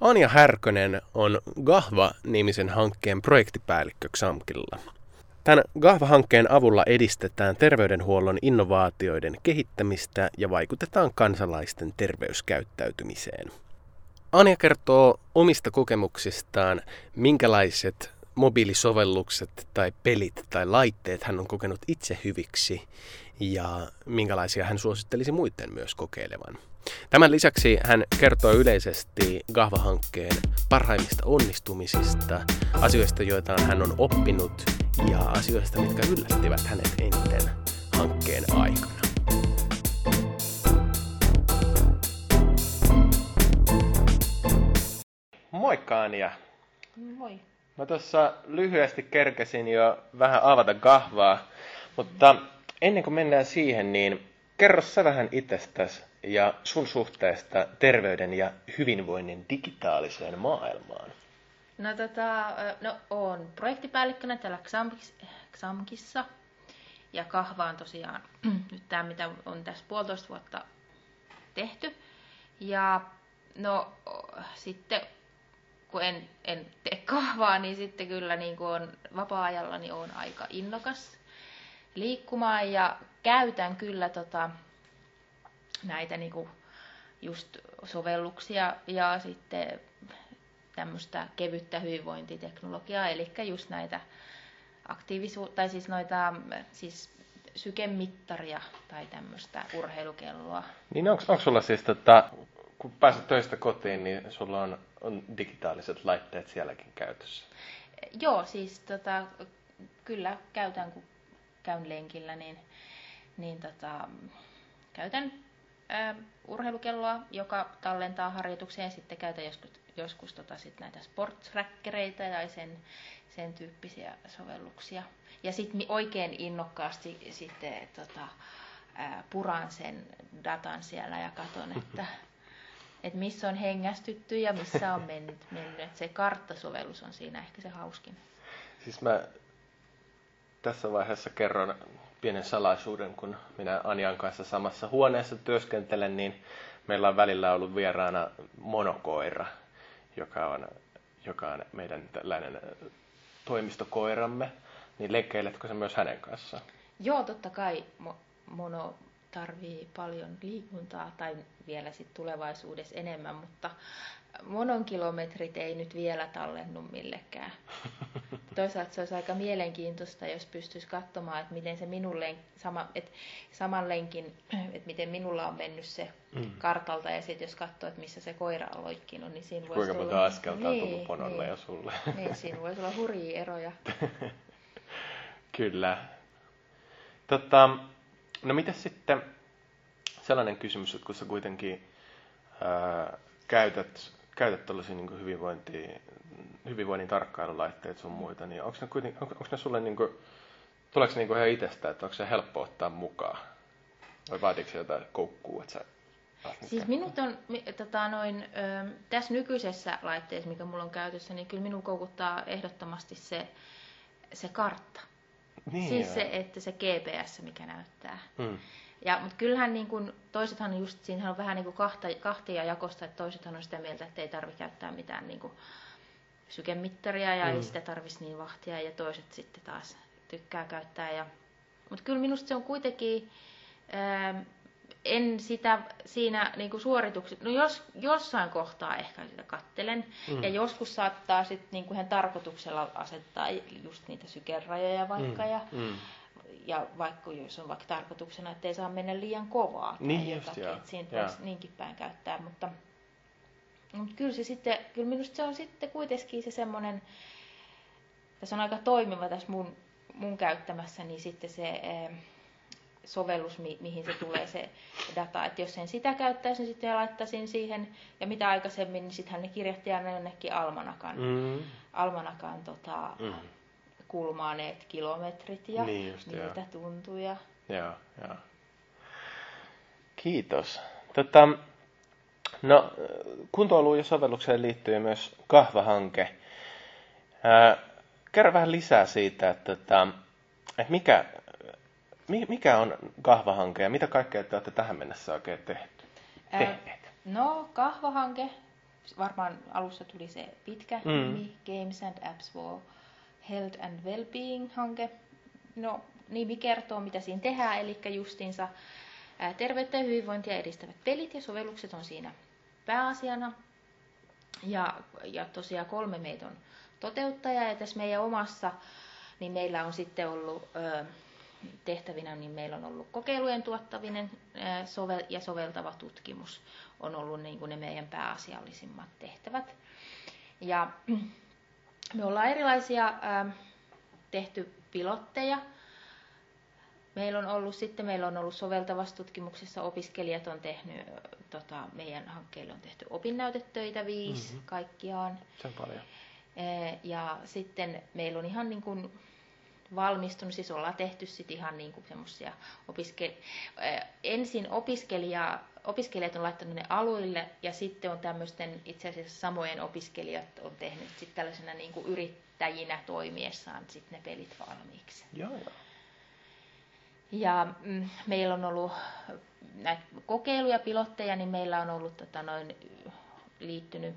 Anja Härkönen on Gahva-nimisen hankkeen projektipäällikkö XAMKilla. Tämän Gahva-hankkeen avulla edistetään terveydenhuollon innovaatioiden kehittämistä ja vaikutetaan kansalaisten terveyskäyttäytymiseen. Anja kertoo omista kokemuksistaan, minkälaiset mobiilisovellukset tai pelit tai laitteet hän on kokenut itse hyviksi ja minkälaisia hän suosittelisi muiden myös kokeilevan. Tämän lisäksi hän kertoo yleisesti Gahva-hankkeen parhaimmista onnistumisista, asioista, joita hän on oppinut ja asioista, mitkä yllättivät hänet eniten hankkeen aikana. Moikka Anja. Moi. Mä tuossa lyhyesti kerkesin jo vähän avata kahvaa, mutta ennen kuin mennään siihen, niin kerro sä vähän itsestäsi ja sun suhteesta terveyden ja hyvinvoinnin digitaaliseen maailmaan. No tota, no oon projektipäällikkönä täällä XAMKissa ja kahva on tosiaan nyt tämä, mitä on tässä puolitoista vuotta tehty. Ja no sitten kun en, en tee kahvaa, niin sitten kyllä niin kuin on vapaa-ajalla niin on aika innokas liikkumaan ja käytän kyllä tota, näitä niin kuin just sovelluksia ja sitten tämmöistä kevyttä hyvinvointiteknologiaa, eli just näitä aktiivisuutta, tai siis noita siis sykemittaria tai tämmöistä urheilukelloa. Niin onko, onko sulla siis, tota, kun pääset töistä kotiin, niin sulla on, on digitaaliset laitteet sielläkin käytössä? Joo, siis tota, kyllä käytän, kun käyn lenkillä, niin, niin tota, käytän urheilukelloa, joka tallentaa harjoituksia ja sitten käytän joskus, joskus tota, sit näitä sporttrackereita ja sen, sen tyyppisiä sovelluksia. Ja sitten oikein innokkaasti sitten tota, puran sen datan siellä ja katon, että että missä on hengästytty ja missä on mennyt. mennyt. Se karttasovellus on siinä ehkä se hauskin. Siis mä tässä vaiheessa kerron pienen salaisuuden, kun minä Anjan kanssa samassa huoneessa työskentelen, niin meillä on välillä ollut vieraana monokoira, joka on, joka on meidän tällainen toimistokoiramme. Niin leikkeiletkö se myös hänen kanssaan? Joo, totta kai mono tarvii paljon liikuntaa tai vielä sitten tulevaisuudessa enemmän, mutta monon kilometrit ei nyt vielä tallennu millekään. Toisaalta se olisi aika mielenkiintoista, jos pystyisi katsomaan, että miten se minulle sama, että saman lenkin, että miten minulla on mennyt se mm. kartalta ja sitten jos katsoo, että missä se koira on loikkinut, niin siinä voisi Kuinka monta askelta on tullut ponolle niin, ja sulle. Niin, siinä voisi olla hurjia eroja. Kyllä. Tota, no mitä sitten sellainen kysymys, että kun sä kuitenkin ää, käytät, käytät tällaisia niin hyvinvointi, hyvinvoinnin tarkkailulaitteet sun muita, niin onko ne, kuitenkin, onko, onko ne sulle, niin kuin, tuleeko se niin ihan itsestä, että onko se helppo ottaa mukaan? Vai vaatiiko se jotain koukkuu, että sä Siis minut on, tota, noin, ö, tässä nykyisessä laitteessa, mikä mulla on käytössä, niin kyllä minun koukuttaa ehdottomasti se, se kartta. Niin siis joo. se, että se GPS, mikä näyttää. Hmm. Ja, mutta kyllähän niin kuin, toisethan just, siinä on vähän niin kuin kahta, kahtia jakosta, että toisethan on sitä mieltä, että ei tarvitse käyttää mitään niin kuin sykemittaria ja mm. ei sitä tarvitsisi niin vahtia ja toiset sitten taas tykkää käyttää. Ja, mutta kyllä minusta se on kuitenkin, ää, en sitä siinä niin kuin suoritukset, no jos, jossain kohtaa ehkä sitä kattelen, mm. ja joskus saattaa sitten niin kuin tarkoituksella asettaa just niitä sykerajoja vaikka, mm. ja mm ja vaikka jos on vaikka tarkoituksena, että ei saa mennä liian kovaa tai niin jotakin, että siinä voisi niinkin päin käyttää, mutta, mutta kyllä se sitten, kyllä minusta se on sitten kuitenkin se semmoinen, tässä on aika toimiva tässä mun, mun käyttämässä, niin sitten se eh, sovellus, mi, mihin se tulee se data. Että jos en sitä käyttäisi, niin sitten laittaisin siihen, ja mitä aikaisemmin, niin sittenhän ne kirjahti aina jonnekin almanakan, mm. almanakan tota, mm kulmaaneet kilometrit ja niin just, miltä tuntuu. Ja... Joo, joo. Kiitos. Tota, no, kuntoiluun ja sovellukseen liittyy myös kahvahanke. Ää, kerro vähän lisää siitä, että, että, että mikä, mikä on kahvahanke ja mitä kaikkea te olette tähän mennessä oikein tehty? Ää, no, kahvahanke varmaan alussa tuli se pitkä mm. nimi, Games and Apps for Health and Wellbeing-hanke. No, nimi kertoo, mitä siinä tehdään, eli justinsa terveyttä ja hyvinvointia edistävät pelit ja sovellukset on siinä pääasiana. Ja, ja tosiaan kolme meitä on toteuttajaa, ja tässä meidän omassa, niin meillä on sitten ollut ö, tehtävinä, niin meillä on ollut kokeilujen tuottavinen sovel- ja soveltava tutkimus on ollut niin kuin ne meidän pääasiallisimmat tehtävät. Ja me ollaan erilaisia äh, tehty pilotteja. Meillä on ollut sitten meillä on ollut soveltavassa tutkimuksessa opiskelijat on tehnyt, tota, meidän hankkeille on tehty opinnäytetöitä viisi mm-hmm. kaikkiaan. Se on paljon. Ja sitten meillä on ihan niin kuin valmistunut, siis ollaan tehty sitten ihan niin kuin semmoisia opiske- ensin opiskelija, opiskelijat on laittanut ne aluille ja sitten on tämmöisten itse asiassa samojen opiskelijat on tehnyt sitten tällaisena niin kuin yrittäjinä toimiessaan sitten ne pelit valmiiksi. Joo, joo. Ja mm, meillä on ollut näitä kokeiluja, pilotteja, niin meillä on ollut tota, noin, liittynyt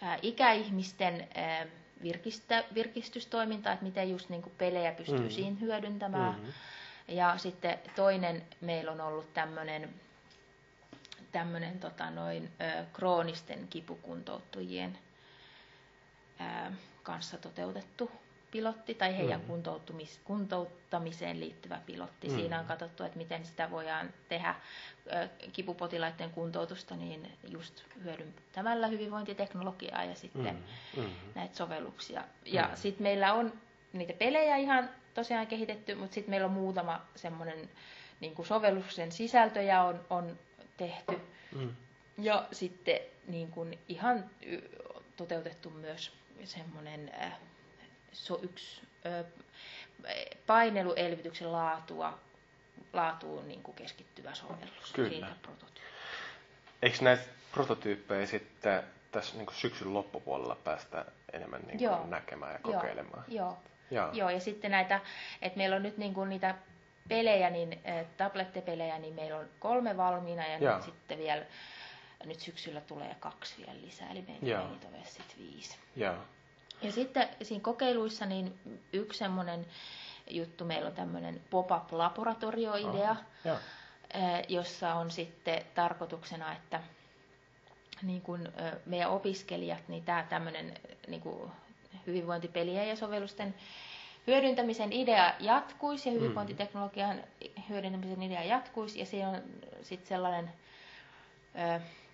ää, ikäihmisten ää, virkistä, virkistystoimintaa, että miten just niin kuin pelejä pystyy mm-hmm. siinä hyödyntämään. Mm-hmm. Ja sitten toinen meillä on ollut tämmöinen tämmöinen tota noin, ö, kroonisten kipukuntoutujien ö, kanssa toteutettu pilotti tai heidän mm. kuntouttamis, kuntouttamiseen liittyvä pilotti. Mm. Siinä on katsottu, että miten sitä voidaan tehdä kipupotilaiden kuntoutusta niin just hyödyntämällä hyvinvointiteknologiaa ja sitten mm. Mm. näitä sovelluksia. Ja mm. sitten meillä on niitä pelejä ihan tosiaan kehitetty, mutta sitten meillä on muutama semmoinen niin kuin sovelluksen sisältöjä on, on tehty. Mm. Ja sitten niin kuin ihan toteutettu myös semmoinen äh, so, yksi ö, paineluelvytyksen laatua, laatuun niin kuin keskittyvä sovellus. Kyllä. Eikö näitä prototyyppejä sitten tässä niin kuin syksyn loppupuolella päästä enemmän niin kuin Joo. näkemään ja kokeilemaan? Joo. Joo. Joo. ja sitten näitä, että meillä on nyt niin kuin niitä pelejä, niin tablettipelejä, niin meillä on kolme valmiina ja nyt sitten vielä nyt syksyllä tulee kaksi vielä lisää, eli meillä on niitä sitten viisi. Joo. Ja sitten siinä kokeiluissa niin yksi semmoinen juttu, meillä on tämmöinen pop-up laboratorioidea, oh, jossa on sitten tarkoituksena, että niin kuin meidän opiskelijat, niin tämä tämmöinen niin kuin hyvinvointipelien ja sovellusten hyödyntämisen idea jatkuisi ja mm. hyvinvointiteknologian hyödyntämisen idea jatkuisi ja se on sitten sellainen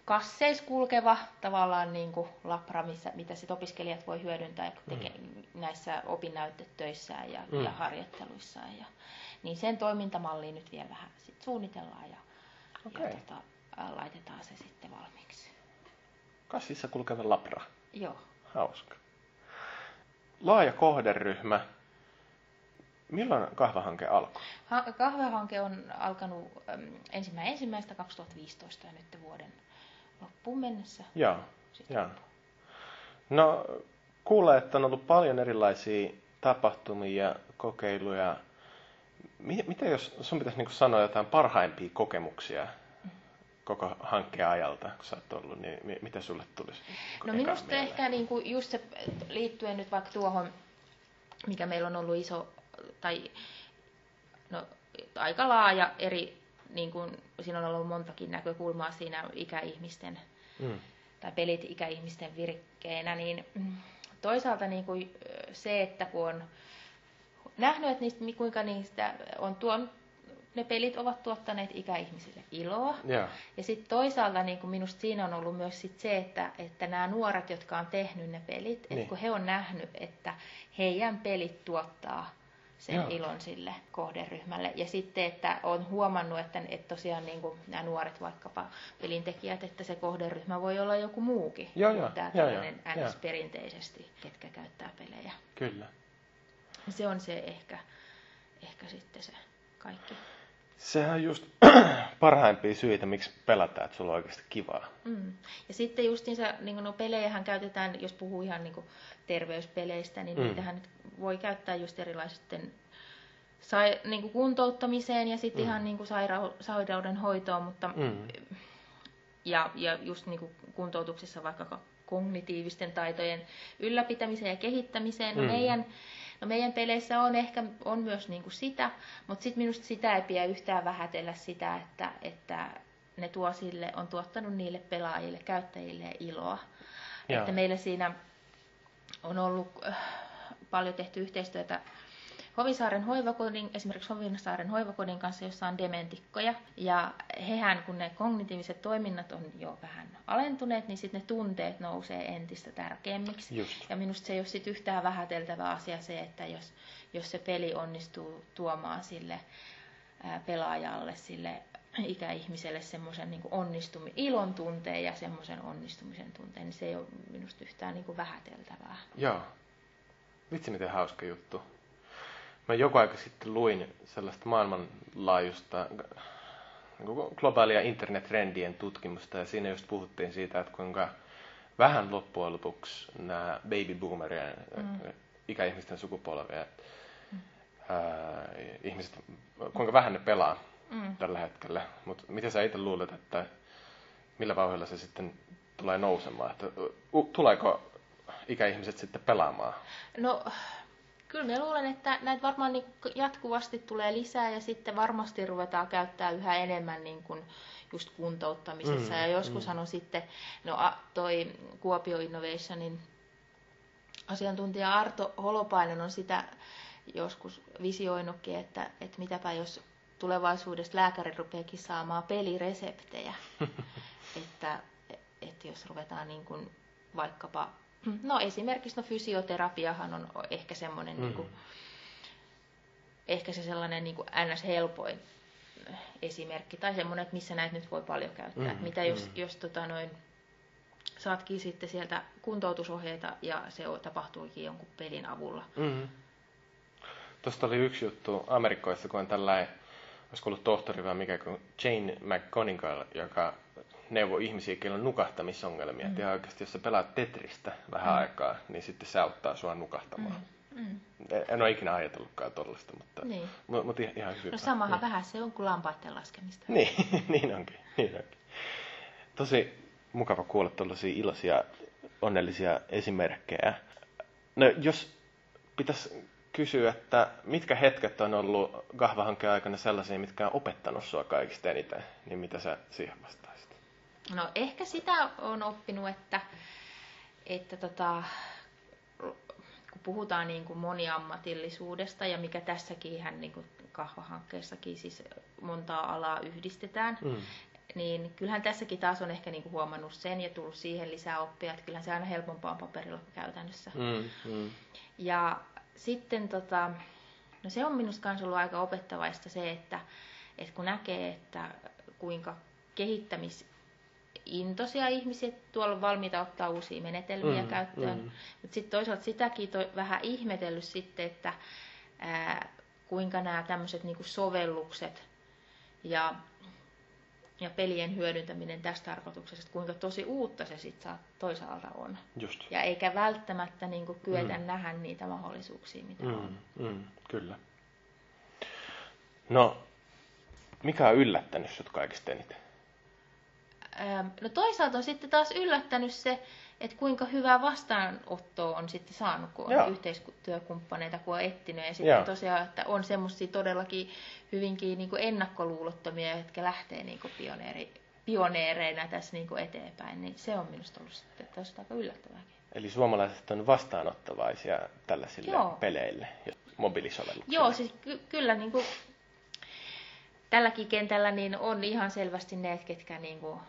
kasseis kulkeva tavallaan niin kuin lapra, missä, mitä sit opiskelijat voi hyödyntää teke, mm. näissä opinnäytetöissään ja, mm. ja harjoitteluissaan. Ja, niin sen toimintamalliin nyt vielä vähän sit suunnitellaan ja, okay. ja tota, laitetaan se sitten valmiiksi. Kassissa kulkeva lapra. Joo. Hauska. Laaja kohderyhmä. Milloin kahvahanke alkoi? Ha- kahvahanke on alkanut ensimmäinen ensimmäistä 2015 ja nyt vuoden loppuun mennessä. Joo, joo. No, kuulee, että on ollut paljon erilaisia tapahtumia ja kokeiluja. Mitä jos sun pitäisi niin sanoa jotain parhaimpia kokemuksia koko hankkeen ajalta, kun sä oot ollut, niin mitä sulle tulisi? No minusta mieleen? ehkä niin kuin just se liittyen nyt vaikka tuohon, mikä meillä on ollut iso, tai no, aika laaja eri niin kuin, siinä on ollut montakin näkökulmaa siinä ikäihmisten mm. tai pelit ikäihmisten virkkeenä, niin toisaalta niin kuin se, että kun on nähnyt, että niistä, kuinka niistä on tuon, ne pelit ovat tuottaneet ikäihmisille iloa. Yeah. Ja sitten toisaalta niin kuin minusta siinä on ollut myös sit se, että, että nämä nuoret, jotka on tehnyt ne pelit, niin. että kun he on nähnyt, että heidän pelit tuottaa sen Joo. ilon sille kohderyhmälle. Ja sitten, että on huomannut, että, että tosiaan niin kuin nämä nuoret vaikkapa pelintekijät, että se kohderyhmä voi olla joku muukin joo, joo. tämä tällainen ns. perinteisesti, ketkä käyttää pelejä. Kyllä. Se on se ehkä, ehkä sitten se kaikki. Sehän on just parhaimpia syitä, miksi pelataan, että sulla on oikeasti kivaa. Mm. Ja sitten justiinsa, niin no pelejähän käytetään, jos puhuu ihan niin kuin terveyspeleistä, niin mm. niitähän voi käyttää just erilaisten sai, niin kuin kuntouttamiseen ja sitten mm. ihan niin kuin saira- sairauden hoitoon, mutta mm. ja, ja just niin kuin kuntoutuksessa vaikka kognitiivisten taitojen ylläpitämiseen ja kehittämiseen. No mm. meidän, no meidän peleissä on ehkä on myös niin kuin sitä, mutta sitten minusta sitä ei pidä yhtään vähätellä sitä, että, että ne tuo sille, on tuottanut niille pelaajille, käyttäjille iloa. Joo. Että meillä siinä on ollut äh, paljon tehty yhteistyötä Hovisaaren hoivakodin, esimerkiksi Hovisaaren hoivakodin kanssa, jossa on dementikkoja. Ja hehän, kun ne kognitiiviset toiminnat on jo vähän alentuneet, niin sitten ne tunteet nousee entistä tärkeämmiksi. Just. Ja minusta se ei ole sit yhtään vähäteltävä asia se, että jos, jos se peli onnistuu tuomaan sille ää, pelaajalle, sille ikäihmiselle semmoisen niin onnistumisen, ilon tunteen ja semmoisen onnistumisen tunteen, niin se ei ole minusta yhtään niin kuin vähäteltävää. Joo. Vitsi miten hauska juttu. Mä joku aika sitten luin sellaista maailmanlaajuista globaalia internet-trendien tutkimusta ja siinä just puhuttiin siitä, että kuinka vähän loppujen lopuksi nämä baby boomerien mm. ikäihmisten sukupolvia, mm. ää, ihmiset, kuinka vähän ne pelaa mm. tällä hetkellä. Mutta miten sä itse luulet, että millä vauhdilla se sitten tulee nousemaan? Että, tuleeko ikäihmiset sitten pelaamaan? No Kyllä mä luulen, että näitä varmaan niin jatkuvasti tulee lisää ja sitten varmasti ruvetaan käyttää yhä enemmän niin kuin just kuntouttamisessa. Mm, ja joskushan mm. on sitten, no toi Kuopio Innovationin asiantuntija Arto Holopainen on sitä joskus visioinutkin, että, että mitäpä jos tulevaisuudessa lääkäri rupeakin saamaan pelireseptejä. että, että jos ruvetaan niin kuin vaikkapa No esimerkiksi no fysioterapiahan on ehkä semmoinen, mm. niin kuin, ehkä se sellainen niin kuin ns. helpoin esimerkki, tai semmoinen, että missä näitä nyt voi paljon käyttää. Mm. Mitä jos, mm. jos tota noin, saatkin sitten sieltä kuntoutusohjeita ja se tapahtuikin jonkun pelin avulla. Mm. Tuosta oli yksi juttu Amerikoissa, kun on tällainen, olisiko ollut tohtori vai mikä, kuin Jane McGonigal, joka neuvo ihmisiä, joilla on nukahtamisongelmia. Mm. Ja oikeasti, jos sä pelaat Tetristä vähän mm. aikaa, niin sitten se auttaa sua nukahtamaan. Mm. Mm. En ole ikinä ajatellutkaan tollasta, mutta, niin. mutta, mutta ihan hyvä. No samahan niin. vähän se on kuin lampaiden laskemista. Niin, niin onkin. Niin onkin. Tosi mukava kuulla tuollaisia iloisia, onnellisia esimerkkejä. No jos pitäisi kysyä, että mitkä hetket on ollut kahvahankkeen aikana sellaisia, mitkä on opettanut sua kaikista eniten, niin mitä sä siihen vastaisit? No ehkä sitä on oppinut, että, että tota, kun puhutaan niin kuin moniammatillisuudesta ja mikä tässäkin ihan niin kuin kahvahankkeessakin siis montaa alaa yhdistetään, mm. niin kyllähän tässäkin taas on ehkä niin kuin huomannut sen ja tullut siihen lisää oppia, että kyllähän se aina helpompaa on paperilla kuin käytännössä. Mm, mm. Ja sitten tota, no se on minusta myös ollut aika opettavaista se, että, että kun näkee, että kuinka kehittämis intoisia ihmisiä, tuolla on valmiita ottaa uusia menetelmiä mm, käyttöön. Mm. Mutta sitten toisaalta sitäkin to, vähän ihmetellyt sitten, että ää, kuinka nämä tämmöiset niinku sovellukset ja, ja pelien hyödyntäminen tässä tarkoituksessa, kuinka tosi uutta se sitten toisaalta on. Just. Ja eikä välttämättä niinku kyetä mm. nähdä niitä mahdollisuuksia, mitä mm, on. Mm, kyllä. No, mikä on yllättänyt sinut kaikista eniten? No toisaalta on sitten taas yllättänyt se, että kuinka hyvää vastaanottoa on sitten saanut, kun on Joo. yhteistyökumppaneita, kun on etsinyt. Ja sitten Joo. tosiaan, että on semmoisia todellakin hyvinkin niin kuin ennakkoluulottomia, jotka lähtee niin kuin pioneeri, pioneereina tässä niin kuin eteenpäin. Niin se on minusta ollut sitten tosi aika yllättävääkin. Eli suomalaiset on vastaanottavaisia tällaisille Joo. peleille, mobiilisovelluksille. Joo, siis ky- kyllä niin kuin, tälläkin kentällä niin on ihan selvästi ne, ketkä niin kuin,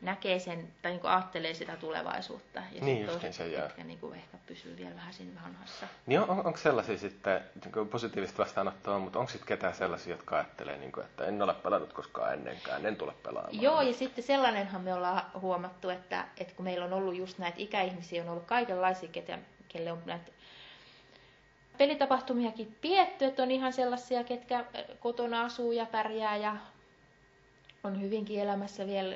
näkee sen, tai niin kuin ajattelee sitä tulevaisuutta. Ja niin toiset, se, jotka niin kuin ehkä pysyy vielä vähän siinä vanhassa. Niin on, on, onko sellaisia sitten niin positiivista vastaanottoa, mutta onko sitten ketään sellaisia, jotka ajattelee, niin kuin, että en ole pelannut koskaan ennenkään, en tule pelaamaan? Joo, ja sitten sellainenhan me ollaan huomattu, että, että kun meillä on ollut just näitä ikäihmisiä, on ollut kaikenlaisia, ketä, kelle on näitä pelitapahtumiakin pietty, että on ihan sellaisia, ketkä kotona asuu ja pärjää ja on hyvinkin elämässä vielä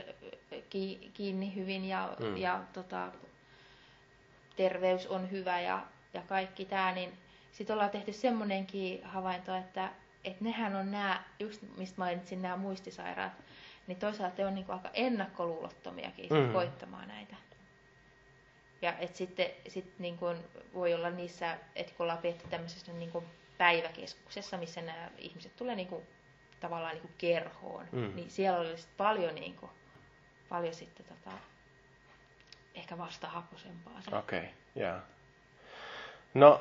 kiinni hyvin ja, mm. ja tota, terveys on hyvä ja, ja kaikki tämä, niin sitten ollaan tehty semmoinenkin havainto, että, että nehän on nämä, just mistä mainitsin nämä muistisairaat, niin toisaalta on niin kuin aika ennakkoluulottomiakin mm. koittamaan näitä. Ja et sitten sit niin kuin voi olla niissä, että kun ollaan pidetty tämmöisessä niin kuin päiväkeskuksessa, missä nämä ihmiset tulee niin kuin, tavallaan niin kuin kerhoon, mm. niin siellä oli paljon, niin kuin, paljon sitten tota, ehkä vastahakoisempaa. Okei, okay, yeah. No,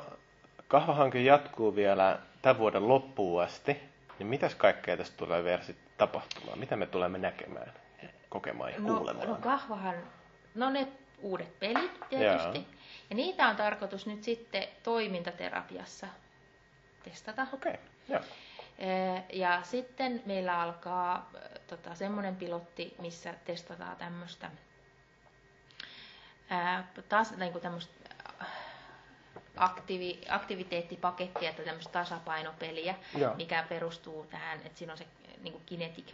kahvahanke jatkuu vielä tämän vuoden loppuun asti. Niin mitäs kaikkea tästä tulee vielä sitten tapahtumaan? Mitä me tulemme näkemään, kokemaan ja no, kuulemaan? No kahvahan, no ne uudet pelit tietysti. Jaa. Ja niitä on tarkoitus nyt sitten toimintaterapiassa testata. Okei, okay. Ja sitten meillä alkaa tota, semmoinen pilotti, missä testataan tämmöistä taas niin kuin tämmöistä aktivi, aktiviteettipakettia tai tämmöistä tasapainopeliä, Joo. mikä perustuu tähän, että siinä on se niin kuin kinetic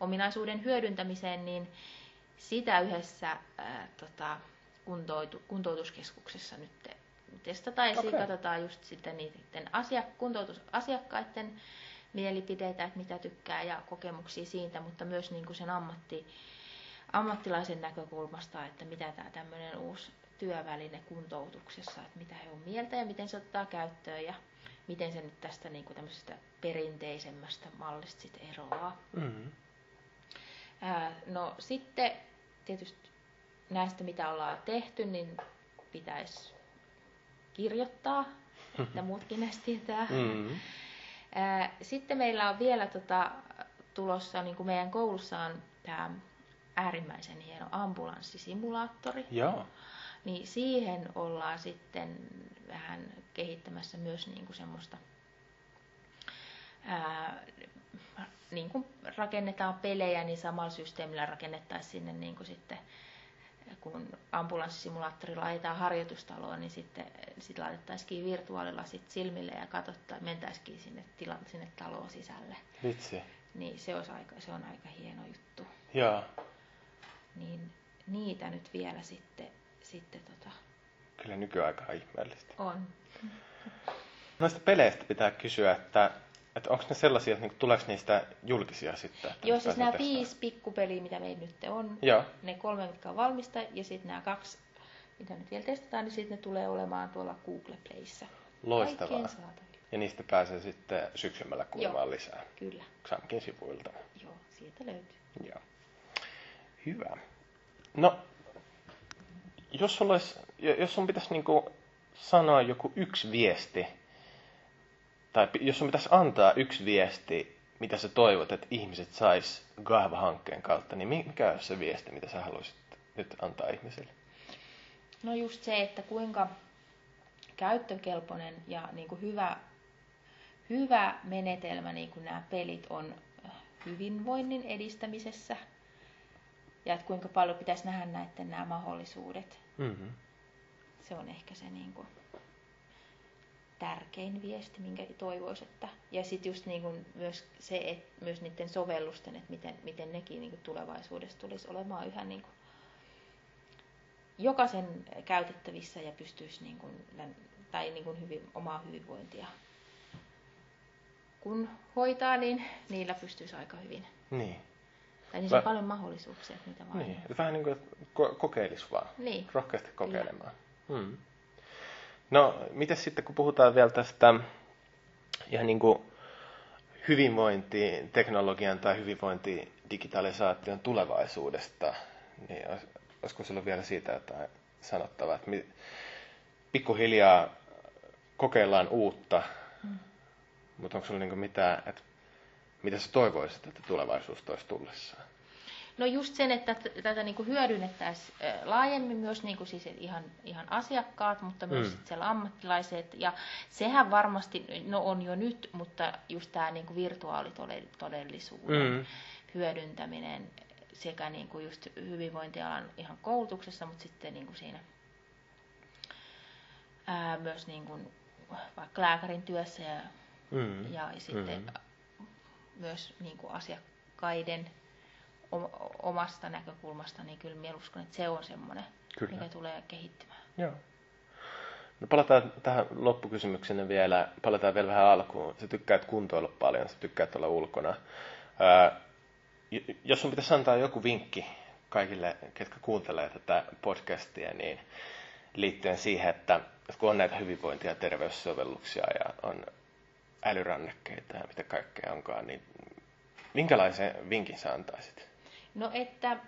ominaisuuden hyödyntämiseen, niin sitä yhdessä ää, tota, kuntoutu, kuntoutuskeskuksessa nyt testataan ja okay. katsotaan just sitten niiden asiak, kuntoutusasiakkaiden mielipiteitä, että mitä tykkää ja kokemuksia siitä, mutta myös niin kuin sen ammatti, ammattilaisen näkökulmasta, että mitä tämä tämmöinen uusi työväline kuntoutuksessa, että mitä he on mieltä ja miten se ottaa käyttöön ja miten se nyt tästä niin kuin tämmöisestä perinteisemmästä mallista sitten eroaa. Mm-hmm. Ää, no sitten tietysti näistä, mitä ollaan tehty, niin pitäisi kirjoittaa, että muutkin näistä tietää. Mm-hmm. Sitten meillä on vielä tota, tulossa, niin kuin meidän koulussa on tämä äärimmäisen hieno ambulanssisimulaattori. Joo. Niin siihen ollaan sitten vähän kehittämässä myös niin kuin semmoista, ää, niin kuin rakennetaan pelejä, niin samalla systeemillä rakennettaisiin sinne niin kuin sitten kun ambulanssisimulaattori laitetaan harjoitustaloon, niin sitten sit laitettaisiin virtuaalilasit silmille ja katsotaan, mentäisikin sinne, tila, sinne taloon sisälle. Vitsi. Niin se, olisi aika, se on aika hieno juttu. Joo. Niin niitä nyt vielä sitten, sitten tota... Kyllä nykyaika on ihmeellistä. On. Noista peleistä pitää kysyä, että että onko ne sellaisia, että niinku, tuleeko niistä julkisia sitten? Joo, siis nämä viisi pikkupeliä, mitä meillä nyt on, Joo. ne kolme, mitkä on valmista, ja sitten nämä kaksi, mitä nyt vielä testataan, niin sitten ne tulee olemaan tuolla Google Playssä. Loistavaa. Ja niistä pääsee sitten syksymällä kuulemaan Joo, lisää. Kyllä. Xamkin sivuilta. Joo, siitä löytyy. Joo. Hyvä. No, jos, olisi, jos sun pitäisi niinku sanoa joku yksi viesti tai jos sun pitäisi antaa yksi viesti, mitä sä toivot, että ihmiset sais Gahva-hankkeen kautta, niin mikä on se viesti, mitä sä haluaisit nyt antaa ihmisille? No just se, että kuinka käyttökelpoinen ja niin kuin hyvä, hyvä menetelmä niin kuin nämä pelit on hyvinvoinnin edistämisessä ja että kuinka paljon pitäisi nähdä näiden nämä mahdollisuudet. Mm-hmm. Se on ehkä se niin kuin, tärkein viesti, minkä toivoisi. Että, ja sitten just niin kuin myös se, että myös niiden sovellusten, että miten, miten nekin niin kuin tulevaisuudessa tulisi olemaan yhä niin kuin jokaisen käytettävissä ja pystyisi niin kuin, tai niin kuin hyvin, omaa hyvinvointia kun hoitaa, niin niillä pystyisi aika hyvin. Niin. Tai niissä Mä... on paljon mahdollisuuksia, että niitä vaan... Niin, vähän niin kuin ko- kokeilisi vaan. Niin. Rohkeasti kokeilemaan. Hmm. No, miten sitten kun puhutaan vielä tästä ihan niin kuin hyvinvointiteknologian tai hyvinvointidigitalisaation tulevaisuudesta, niin olisiko sinulla vielä siitä jotain sanottavaa, että pikkuhiljaa kokeillaan uutta, mm. mutta onko sinulla niin mitään, että mitä sä toivoisit, että tulevaisuus toisi tullessaan? No just sen, että tätä niin hyödynnettäisiin laajemmin myös niin kuin siis ihan, ihan asiakkaat, mutta myös mm. siellä ammattilaiset. Ja sehän varmasti no on jo nyt, mutta just tämä niin virtuaalitodellisuuden mm. hyödyntäminen sekä niin kuin just hyvinvointialan ihan koulutuksessa, mutta sitten niin kuin siinä ää, myös niin kuin vaikka lääkärin työssä ja, mm. ja sitten mm. myös niin kuin asiakkaiden omasta näkökulmasta, niin kyllä minä uskon, että se on semmoinen, kyllä. mikä tulee kehittymään. Joo. No palataan tähän loppukysymykseen vielä, palataan vielä vähän alkuun. Sä tykkäät kuntoilla paljon, sä tykkäät olla ulkona. Ää, jos sun pitäisi antaa joku vinkki kaikille, ketkä kuuntelee tätä podcastia, niin liittyen siihen, että kun on näitä hyvinvointi- ja terveyssovelluksia ja on älyrannekkeita ja mitä kaikkea onkaan, niin minkälaisen vinkin sä antaisit? No, että äh,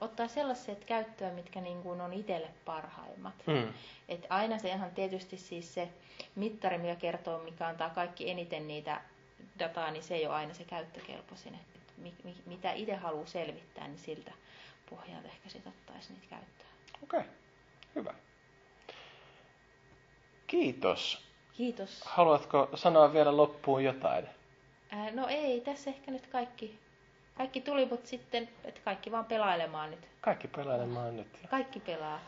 ottaa sellaiset käyttöön, mitkä niin kuin on itselle parhaimmat. Mm. Et aina se ihan tietysti siis se mittari, mikä kertoo, mikä antaa kaikki eniten niitä dataa, niin se ei ole aina se käyttökelpoisin. Et mi, mi, mitä itse haluaa selvittää, niin siltä pohjalta ehkä sitten ottaisi niitä käyttöön. Okei, okay. hyvä. Kiitos. Kiitos. Haluatko sanoa vielä loppuun jotain? Ää, no ei, tässä ehkä nyt kaikki, kaikki tuli, mutta sitten, että kaikki vaan pelailemaan nyt. Kaikki pelailemaan nyt. Kaikki pelaa.